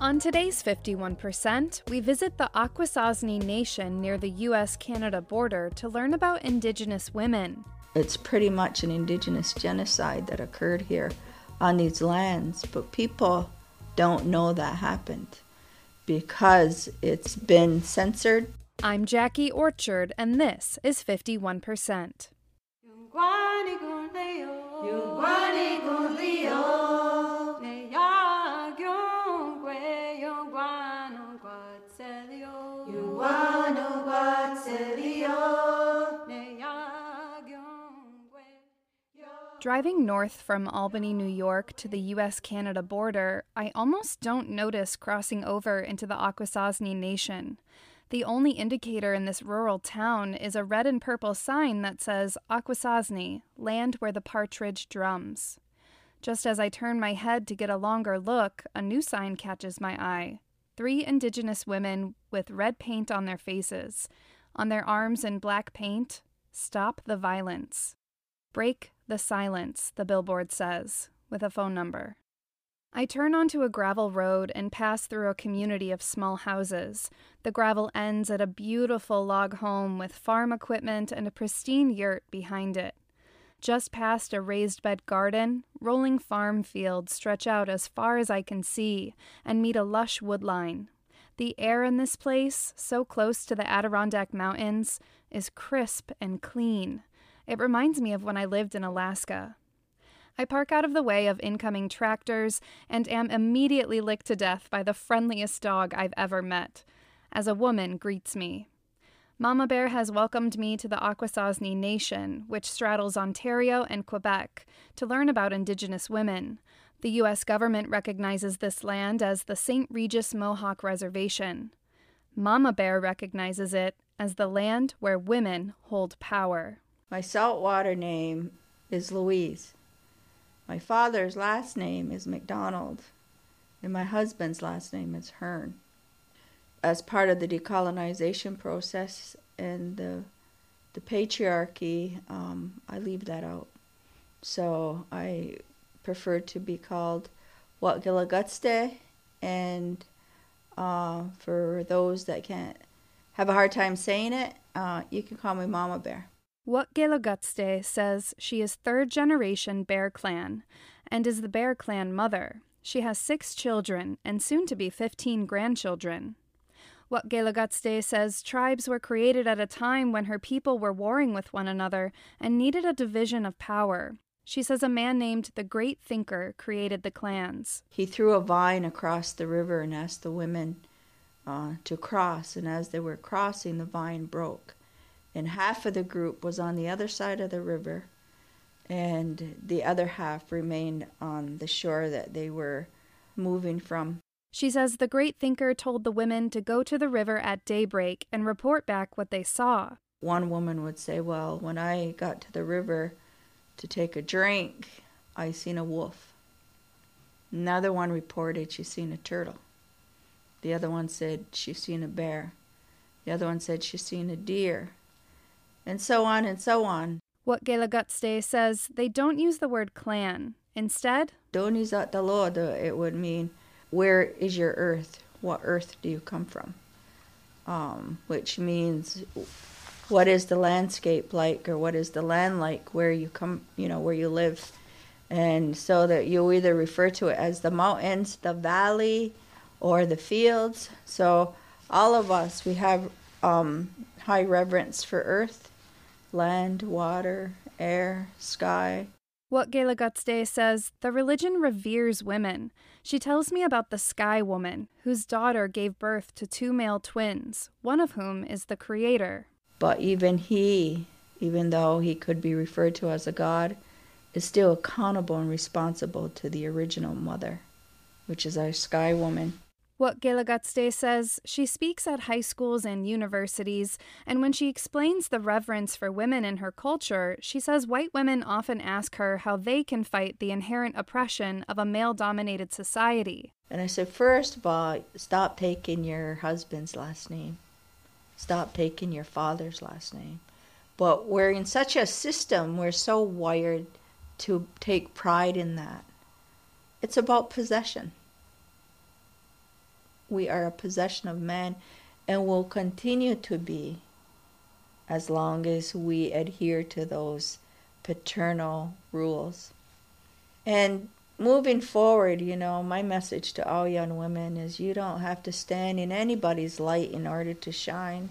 On today's 51%, we visit the Akwesasne Nation near the US Canada border to learn about Indigenous women. It's pretty much an Indigenous genocide that occurred here on these lands, but people don't know that happened because it's been censored. I'm Jackie Orchard, and this is 51%. Driving north from Albany, New York to the US Canada border, I almost don't notice crossing over into the Akwesasne Nation. The only indicator in this rural town is a red and purple sign that says Akwesasne, land where the partridge drums. Just as I turn my head to get a longer look, a new sign catches my eye. Three indigenous women with red paint on their faces. On their arms in black paint, Stop the Violence. Break the silence, the billboard says, with a phone number. I turn onto a gravel road and pass through a community of small houses. The gravel ends at a beautiful log home with farm equipment and a pristine yurt behind it. Just past a raised bed garden, rolling farm fields stretch out as far as I can see and meet a lush woodline. The air in this place, so close to the Adirondack Mountains, is crisp and clean. It reminds me of when I lived in Alaska. I park out of the way of incoming tractors and am immediately licked to death by the friendliest dog I've ever met, as a woman greets me. Mama Bear has welcomed me to the Akwesasne Nation, which straddles Ontario and Quebec, to learn about Indigenous women. The U.S. government recognizes this land as the St. Regis Mohawk Reservation. Mama Bear recognizes it as the land where women hold power. My saltwater name is Louise. My father's last name is McDonald, and my husband's last name is Herne. As part of the decolonization process and the the patriarchy, um, I leave that out. So I prefer to be called Wakerakatste, and uh, for those that can't have a hard time saying it, uh, you can call me Mama Bear. Wakerakatste says she is third generation Bear Clan and is the Bear Clan mother. She has six children and soon to be 15 grandchildren. Wakerakatste says tribes were created at a time when her people were warring with one another and needed a division of power. She says a man named the Great Thinker created the clans. He threw a vine across the river and asked the women uh, to cross, and as they were crossing, the vine broke and half of the group was on the other side of the river, and the other half remained on the shore that they were moving from. She says the great thinker told the women to go to the river at daybreak and report back what they saw. One woman would say, Well, when I got to the river to take a drink, I seen a wolf. Another one reported she seen a turtle. The other one said she seen a bear. The other one said she seen a deer and so on and so on. Wakerakatste says they don't use the word clan. Instead, it would mean where is your earth? What earth do you come from? Um, which means what is the landscape like or what is the land like where you come, you know, where you live. And so that you either refer to it as the mountains, the valley, or the fields. So all of us, we have um, high reverence for earth land, water, air, sky. Wakerakatste says the religion reveres women. She tells me about the Sky Woman, whose daughter gave birth to two male twins, one of whom is the creator. But even he, even though he could be referred to as a god, is still accountable and responsible to the original mother, which is our Sky Woman. Wakerakatste says she speaks at high schools and universities, and when she explains the reverence for women in her culture, she says white women often ask her how they can fight the inherent oppression of a male dominated society. And I said, first of all, stop taking your husband's last name, stop taking your father's last name. But we're in such a system, we're so wired to take pride in that it's about possession. We are a possession of man and will continue to be as long as we adhere to those paternal rules. And moving forward, you know, my message to all young women is you don't have to stand in anybody's light in order to shine.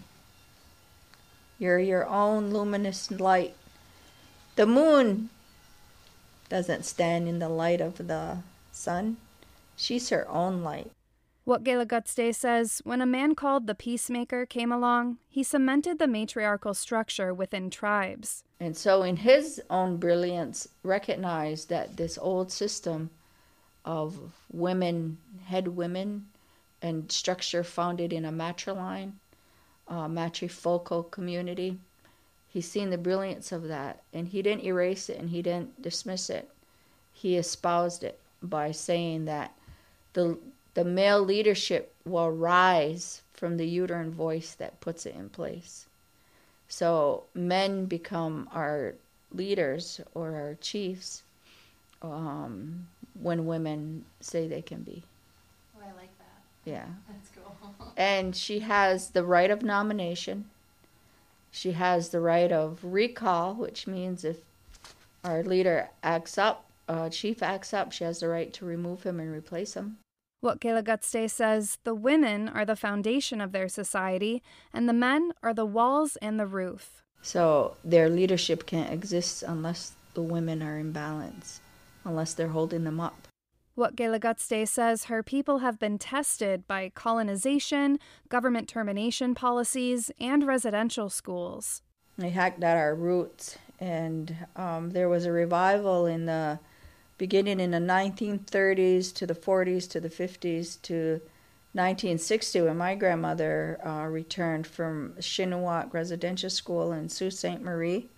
You're your own luminous light. The moon doesn't stand in the light of the sun, she's her own light. What Day says when a man called the peacemaker came along, he cemented the matriarchal structure within tribes. And so, in his own brilliance, recognized that this old system of women, head women, and structure founded in a matriline, uh, matrifocal community, he's seen the brilliance of that, and he didn't erase it and he didn't dismiss it. He espoused it by saying that the the male leadership will rise from the uterine voice that puts it in place. So men become our leaders or our chiefs um, when women say they can be. Oh, I like that. Yeah. That's cool. and she has the right of nomination. She has the right of recall, which means if our leader acts up, uh, chief acts up, she has the right to remove him and replace him. What Gutste says the women are the foundation of their society, and the men are the walls and the roof. So their leadership can't exist unless the women are in balance, unless they're holding them up. What Gutste says her people have been tested by colonization, government termination policies, and residential schools. They hacked at our roots, and um, there was a revival in the beginning in the 1930s to the 40s to the 50s to 1960 when my grandmother uh, returned from Shingwauk Residential School in Sault Ste. Marie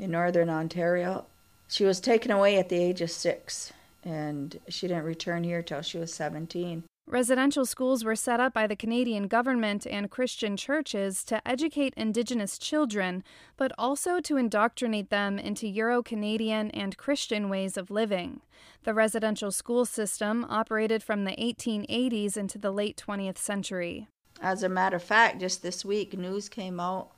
in northern Ontario. She was taken away at the age of six and she didn't return here till she was 17. Residential schools were set up by the Canadian government and Christian churches to educate Indigenous children, but also to indoctrinate them into Euro Canadian and Christian ways of living. The residential school system operated from the 1880s into the late 20th century. As a matter of fact, just this week, news came out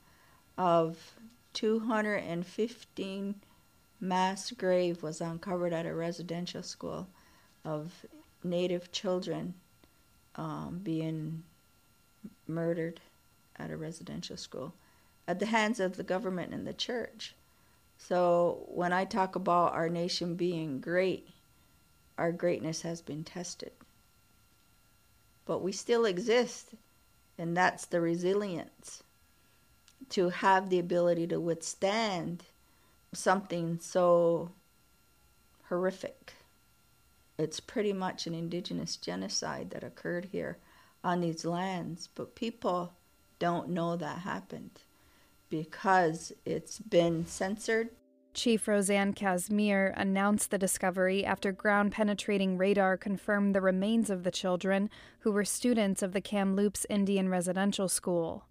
of 215 mass grave was uncovered at a residential school of Native children um, being murdered at a residential school at the hands of the government and the church. So when I talk about our nation being great, our greatness has been tested. But we still exist, and that's the resilience to have the ability to withstand something so horrific it's pretty much an indigenous genocide that occurred here on these lands, but people don't know that happened because it's been censored. Chief Rosanne Casimir announced the discovery after ground penetrating radar confirmed the remains of the children who were students of the Kamloops Indian Residential School.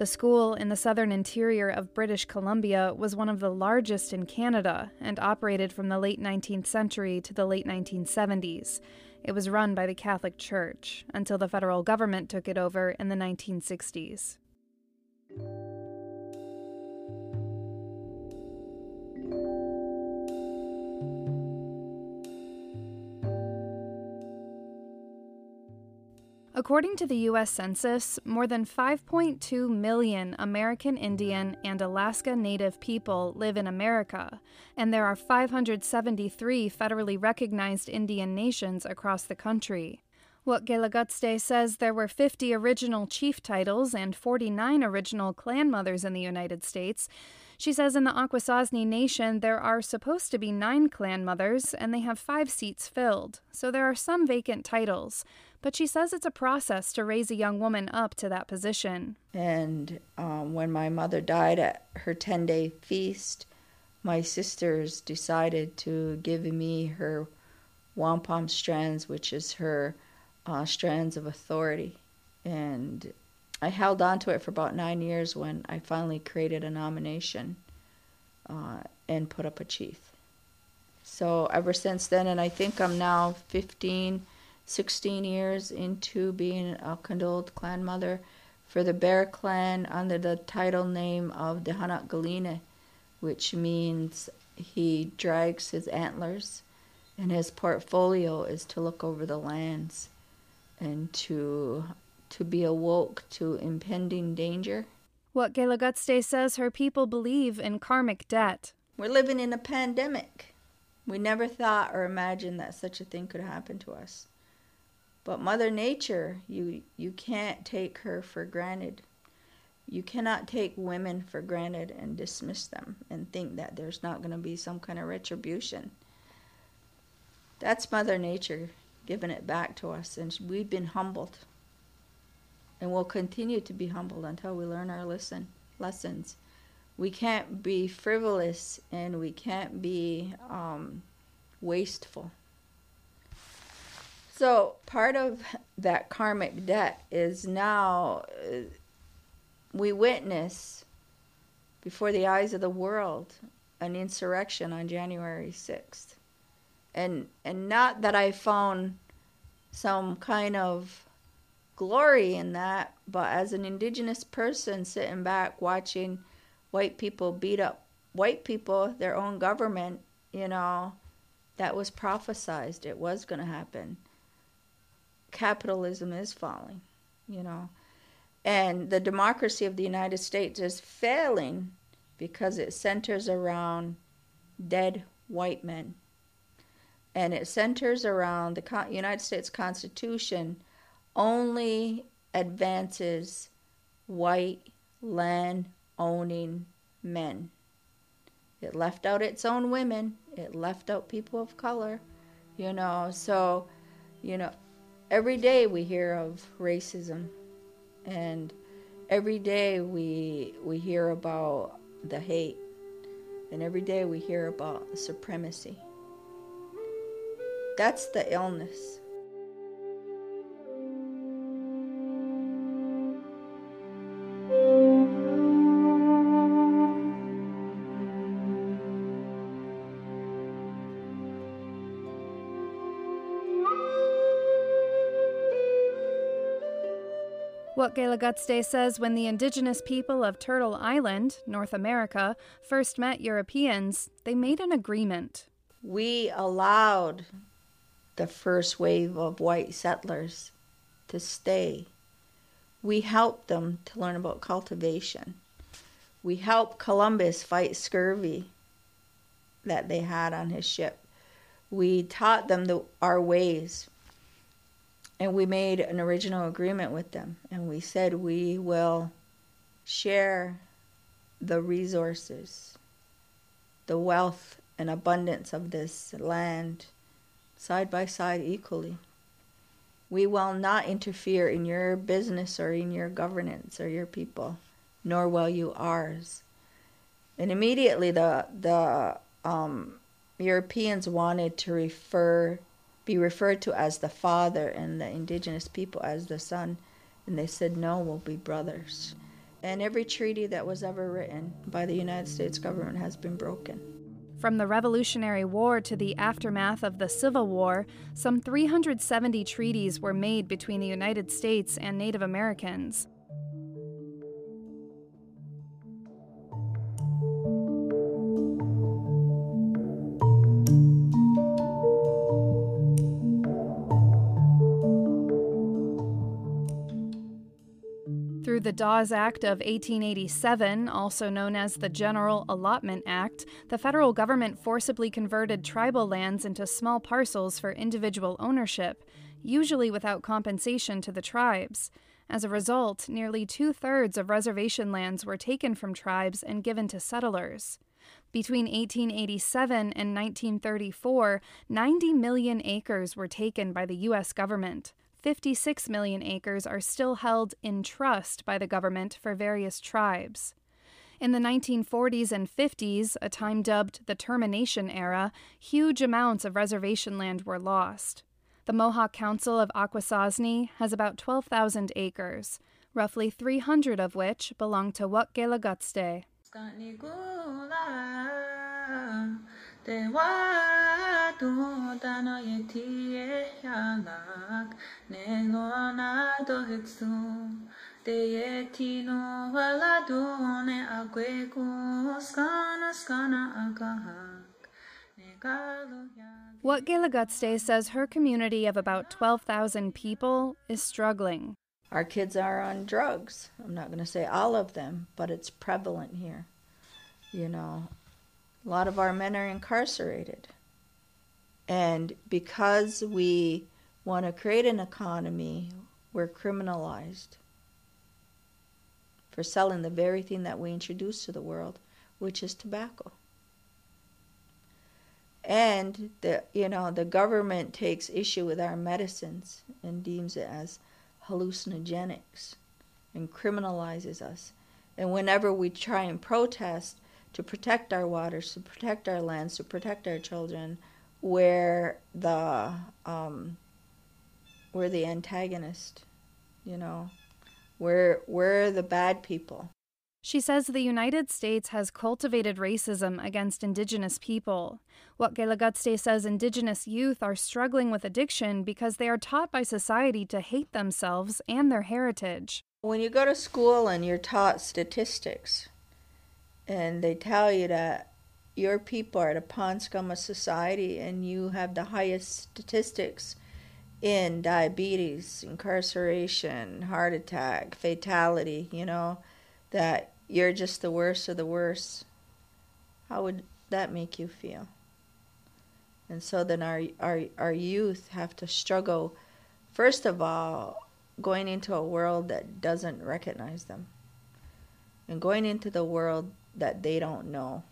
The school in the southern interior of British Columbia was one of the largest in Canada and operated from the late 19th century to the late 1970s. It was run by the Catholic Church until the federal government took it over in the 1960s. According to the U.S. Census, more than 5.2 million American Indian and Alaska Native people live in America, and there are 573 federally recognized Indian nations across the country. Wakerakatste says there were 50 original chief titles and 49 original clan mothers in the United States. She says in the Akwesasne Nation there are supposed to be nine clan mothers, and they have five seats filled, so there are some vacant titles but she says it's a process to raise a young woman up to that position. And um, when my mother died at her 10 day feast, my sisters decided to give me her wampum strands, which is her uh, strands of authority. And I held on to it for about nine years when I finally created a nomination uh, and put up a chief. So ever since then, and I think I'm now 15, 16 years into being a condoled clan mother for the Bear clan under the title name of Dehanak Galine, which means he drags his antlers, and his portfolio is to look over the lands and to to be awoke to impending danger. Wakerakatste says her people believe in karmic debt. We're living in a pandemic. We never thought or imagined that such a thing could happen to us. But Mother Nature, you you can't take her for granted. You cannot take women for granted and dismiss them and think that there's not going to be some kind of retribution. That's Mother Nature giving it back to us, and we've been humbled. And we'll continue to be humbled until we learn our lesson, lessons. We can't be frivolous and we can't be um, wasteful. So, part of that karmic debt is now uh, we witness before the eyes of the world an insurrection on January 6th. And and not that I found some kind of glory in that, but as an indigenous person sitting back watching white people beat up white people, their own government, you know, that was prophesized. It was going to happen capitalism is falling, you know. And the democracy of the United States is failing because it centers around dead white men. And it centers around the United States Constitution only advances white land owning men. It left out its own women, it left out people of color, you know. So, you know, every day we hear of racism and every day we we hear about the hate and every day we hear about supremacy that's the illness Wakerakatste says when the indigenous people of Turtle Island, North America, first met Europeans, they made an agreement. We allowed the first wave of white settlers to stay. We helped them to learn about cultivation. We helped Columbus fight scurvy that they had on his ship. We taught them the, our ways and we made an original agreement with them and we said we will share the resources the wealth and abundance of this land side by side equally. We will not interfere in your business or in your governance or your people nor will you ours. And immediately the the um, Europeans wanted to refer be referred to as the father and the indigenous people as the son. And they said, no, we'll be brothers. And every treaty that was ever written by the United States government has been broken. From the Revolutionary War to the aftermath of the Civil War, some 370 treaties were made between the United States and Native Americans. Through the Dawes Act of 1887, also known as the General Allotment Act, the federal government forcibly converted tribal lands into small parcels for individual ownership, usually without compensation to the tribes. As a result, nearly two thirds of reservation lands were taken from tribes and given to settlers. Between 1887 and 1934, 90 million acres were taken by the U.S. government. 56 million acres are still held in trust by the government for various tribes. In the 1940s and 50s, a time dubbed the Termination Era, huge amounts of reservation land were lost. The Mohawk Council of Akwesasne has about 12,000 acres, roughly 300 of which belong to Wakerakatste. What Gelagutste says her community of about 12,000 people is struggling. Our kids are on drugs. I'm not going to say all of them, but it's prevalent here. You know, a lot of our men are incarcerated. And because we want to create an economy, we're criminalized for selling the very thing that we introduce to the world, which is tobacco. And the you know the government takes issue with our medicines and deems it as hallucinogenics and criminalizes us. And whenever we try and protest to protect our waters, to protect our lands, to protect our children, we're the um, we're the antagonist, you know. We're we're the bad people. She says the United States has cultivated racism against Indigenous people. Wakerakatste says Indigenous youth are struggling with addiction because they are taught by society to hate themselves and their heritage. When you go to school and you're taught statistics, and they tell you that your people are the of society and you have the highest statistics in diabetes, incarceration, heart attack, fatality, you know, that you're just the worst of the worst, how would that make you feel? And so then our, our, our youth have to struggle, first of all, going into a world that doesn't recognize them, and going into the world that they don't know.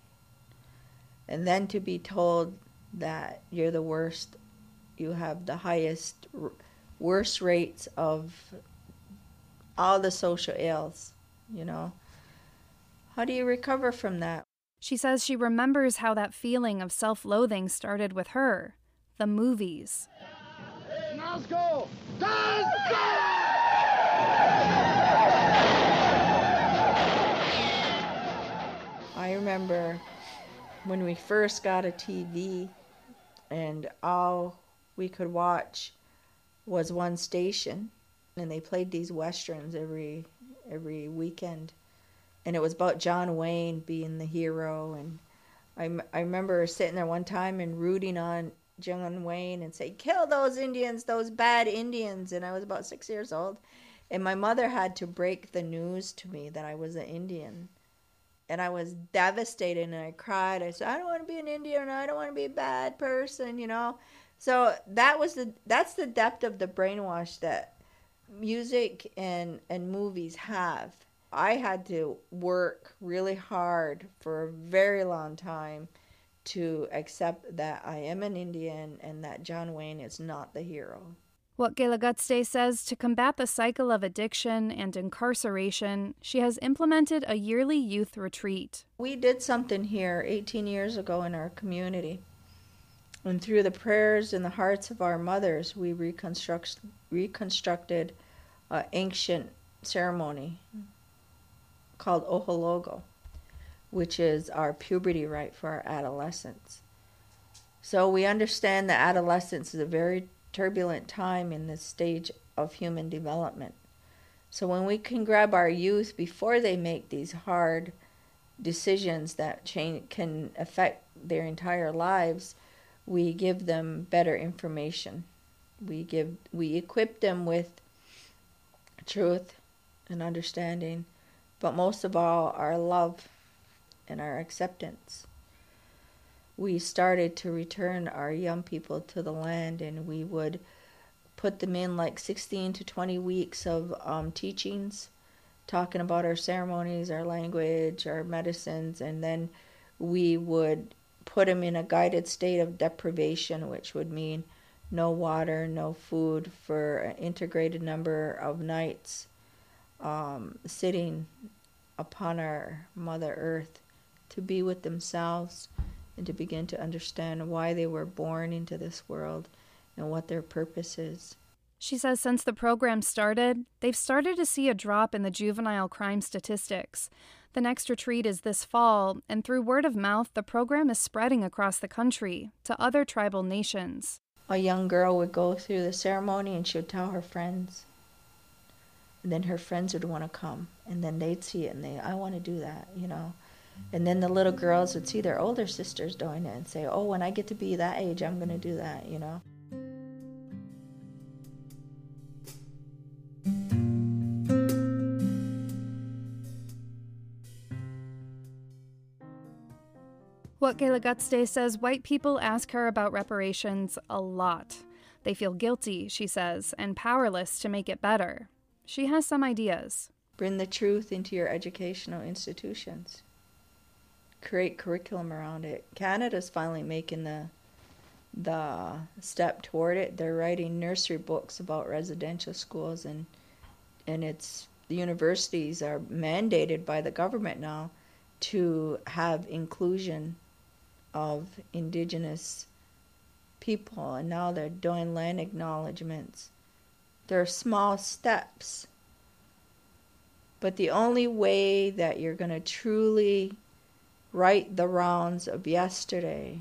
And then to be told that you're the worst, you have the highest, worst rates of all the social ills, you know. How do you recover from that? She says she remembers how that feeling of self loathing started with her the movies. Nazgul! Nazgul! I remember when we first got a TV and all we could watch was one station and they played these westerns every every weekend. And it was about John Wayne being the hero and I, I remember sitting there one time and rooting on John Wayne and say kill those Indians those bad Indians and I was about 6 years old. And my mother had to break the news to me that I was an Indian and I was devastated and I cried. I said, I don't want to be an Indian. I don't want to be a bad person, you know. So that was the that's the depth of the brainwash that music and and movies have. I had to work really hard for a very long time to accept that I am an Indian and that John Wayne is not the hero. Wakerakatste says to combat the cycle of addiction and incarceration, she has implemented a yearly youth retreat. We did something here 18 years ago in our community. And through the prayers and the hearts of our mothers, we reconstruct, reconstructed an ancient ceremony called Ohero:kon, which is our puberty rite for our adolescents. So we understand that adolescence is a very turbulent time in this stage of human development. So when we can grab our youth before they make these hard decisions that change, can affect their entire lives, we give them better information. We give we equip them with truth and understanding, but most of all our love and our acceptance we started to return our young people to the land and we would put them in like 16 to 20 weeks of um, teachings talking about our ceremonies our language our medicines and then we would put them in a guided state of deprivation which would mean no water no food for an integrated number of nights um, sitting upon our mother earth to be with themselves and to begin to understand why they were born into this world and what their purpose is. She says since the program started, they've started to see a drop in the juvenile crime statistics. The next retreat is this fall, and through word of mouth, the program is spreading across the country to other tribal nations. A young girl would go through the ceremony and she would tell her friends. And then her friends would want to come, and then they'd see it and they, I want to do that, you know. And then the little girls would see their older sisters doing it and say, Oh, when I get to be that age, I'm going to do that, you know. What Wakerakatste says white people ask her about reparations a lot. They feel guilty, she says, and powerless to make it better. She has some ideas. Bring the truth into your educational institutions. Create curriculum around it. Canada's finally making the the step toward it. They're writing nursery books about residential schools and and it's the universities are mandated by the government now to have inclusion of indigenous people, and now they're doing land acknowledgments. There are small steps, but the only way that you're going to truly right the wrongs of yesterday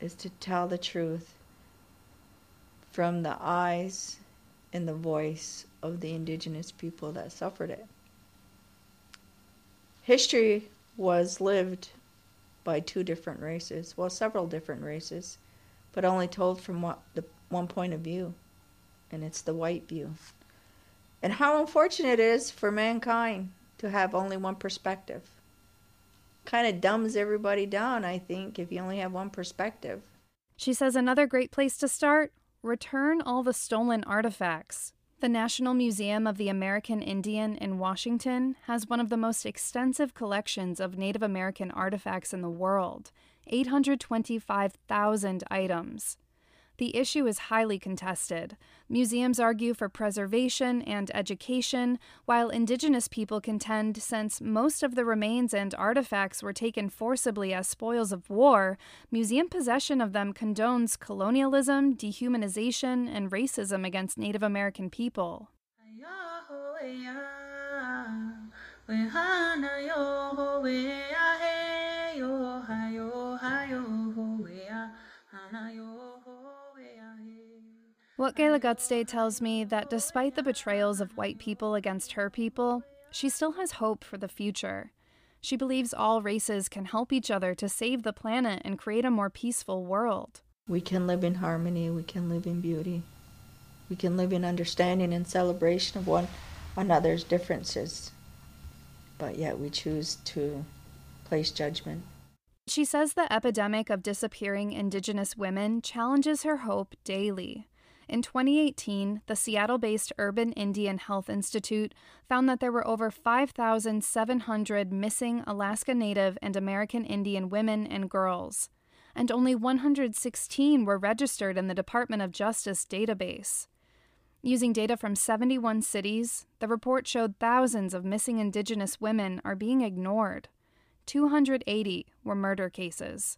is to tell the truth from the eyes and the voice of the indigenous people that suffered it. History was lived by two different races, well, several different races, but only told from what, the one point of view, and it's the white view. And how unfortunate it is for mankind to have only one perspective. Kind of dumbs everybody down, I think, if you only have one perspective. She says another great place to start return all the stolen artifacts. The National Museum of the American Indian in Washington has one of the most extensive collections of Native American artifacts in the world 825,000 items. The issue is highly contested. Museums argue for preservation and education, while Indigenous people contend since most of the remains and artifacts were taken forcibly as spoils of war, museum possession of them condones colonialism, dehumanization, and racism against Native American people. Wakerakatste tells me that despite the betrayals of white people against her people, she still has hope for the future. She believes all races can help each other to save the planet and create a more peaceful world. We can live in harmony, we can live in beauty, we can live in understanding and celebration of one another's differences, but yet we choose to place judgment. She says the epidemic of disappearing Indigenous women challenges her hope daily. In 2018, the Seattle based Urban Indian Health Institute found that there were over 5,700 missing Alaska Native and American Indian women and girls, and only 116 were registered in the Department of Justice database. Using data from 71 cities, the report showed thousands of missing Indigenous women are being ignored. 280 were murder cases.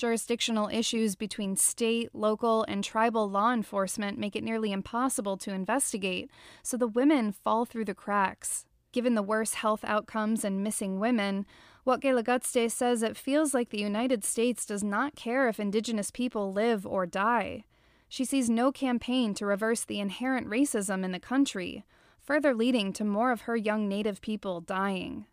Jurisdictional issues between state, local, and tribal law enforcement make it nearly impossible to investigate, so the women fall through the cracks. Given the worse health outcomes and missing women, what Wakerakatste says it feels like the United States does not care if Indigenous people live or die. She sees no campaign to reverse the inherent racism in the country, further leading to more of her young Native people dying.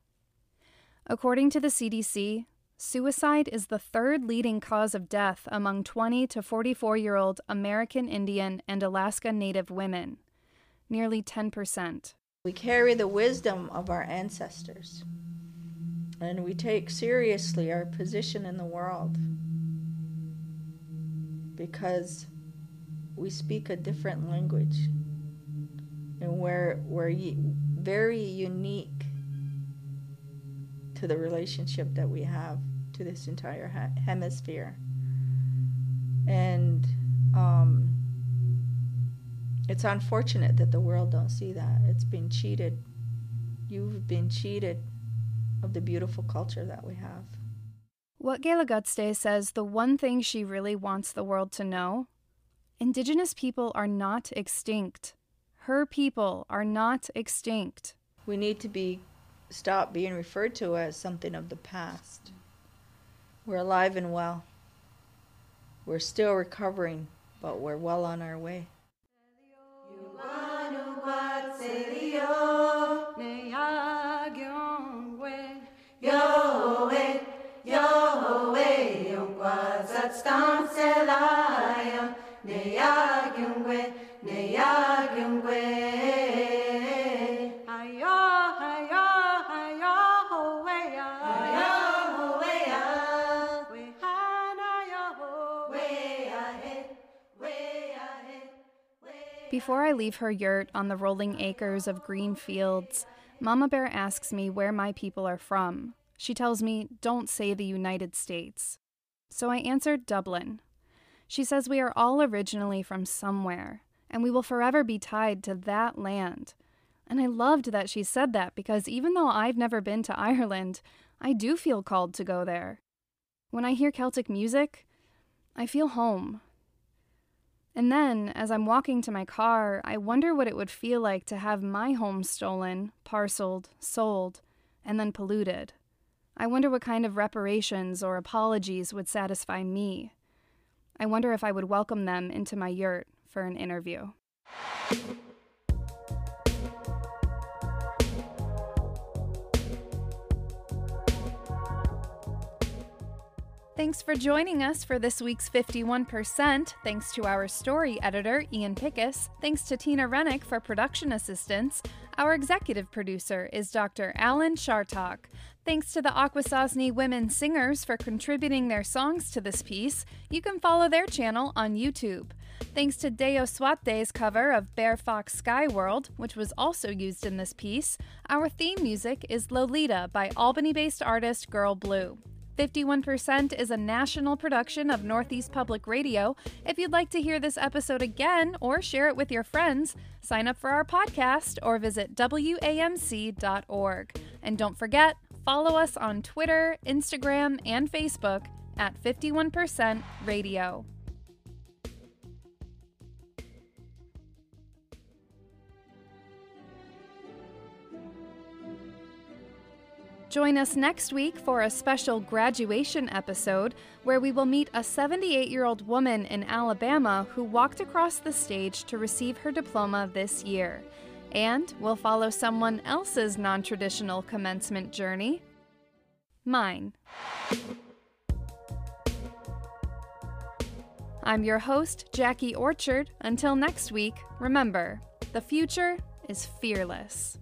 According to the CDC, Suicide is the third leading cause of death among 20 to 44 year old American Indian and Alaska Native women, nearly 10%. We carry the wisdom of our ancestors, and we take seriously our position in the world because we speak a different language and we're, we're very unique to the relationship that we have to this entire ha- hemisphere. And um, it's unfortunate that the world don't see that. It's been cheated. You've been cheated of the beautiful culture that we have. What Wakerakatste says the one thing she really wants the world to know Indigenous people are not extinct. Her people are not extinct. We need to be stop being referred to as something of the past. We're alive and well. We're still recovering, but we're well on our way. Before I leave her yurt on the rolling acres of green fields, Mama Bear asks me where my people are from. She tells me, don't say the United States. So I answered Dublin. She says we are all originally from somewhere, and we will forever be tied to that land. And I loved that she said that because even though I've never been to Ireland, I do feel called to go there. When I hear Celtic music, I feel home. And then, as I'm walking to my car, I wonder what it would feel like to have my home stolen, parceled, sold, and then polluted. I wonder what kind of reparations or apologies would satisfy me. I wonder if I would welcome them into my yurt for an interview. Thanks for joining us for this week's 51%. Thanks to our story editor, Ian Pickus. Thanks to Tina Rennick for production assistance. Our executive producer is Dr. Alan Chartock. Thanks to the Akwesasne women singers for contributing their songs to this piece. You can follow their channel on YouTube. Thanks to Deo Swate's cover of Bear Fox Sky World, which was also used in this piece. Our theme music is Lolita by Albany based artist Girl Blue. 51% is a national production of Northeast Public Radio. If you'd like to hear this episode again or share it with your friends, sign up for our podcast or visit WAMC.org. And don't forget, follow us on Twitter, Instagram, and Facebook at 51% Radio. Join us next week for a special graduation episode where we will meet a 78 year old woman in Alabama who walked across the stage to receive her diploma this year. And we'll follow someone else's non traditional commencement journey mine. I'm your host, Jackie Orchard. Until next week, remember the future is fearless.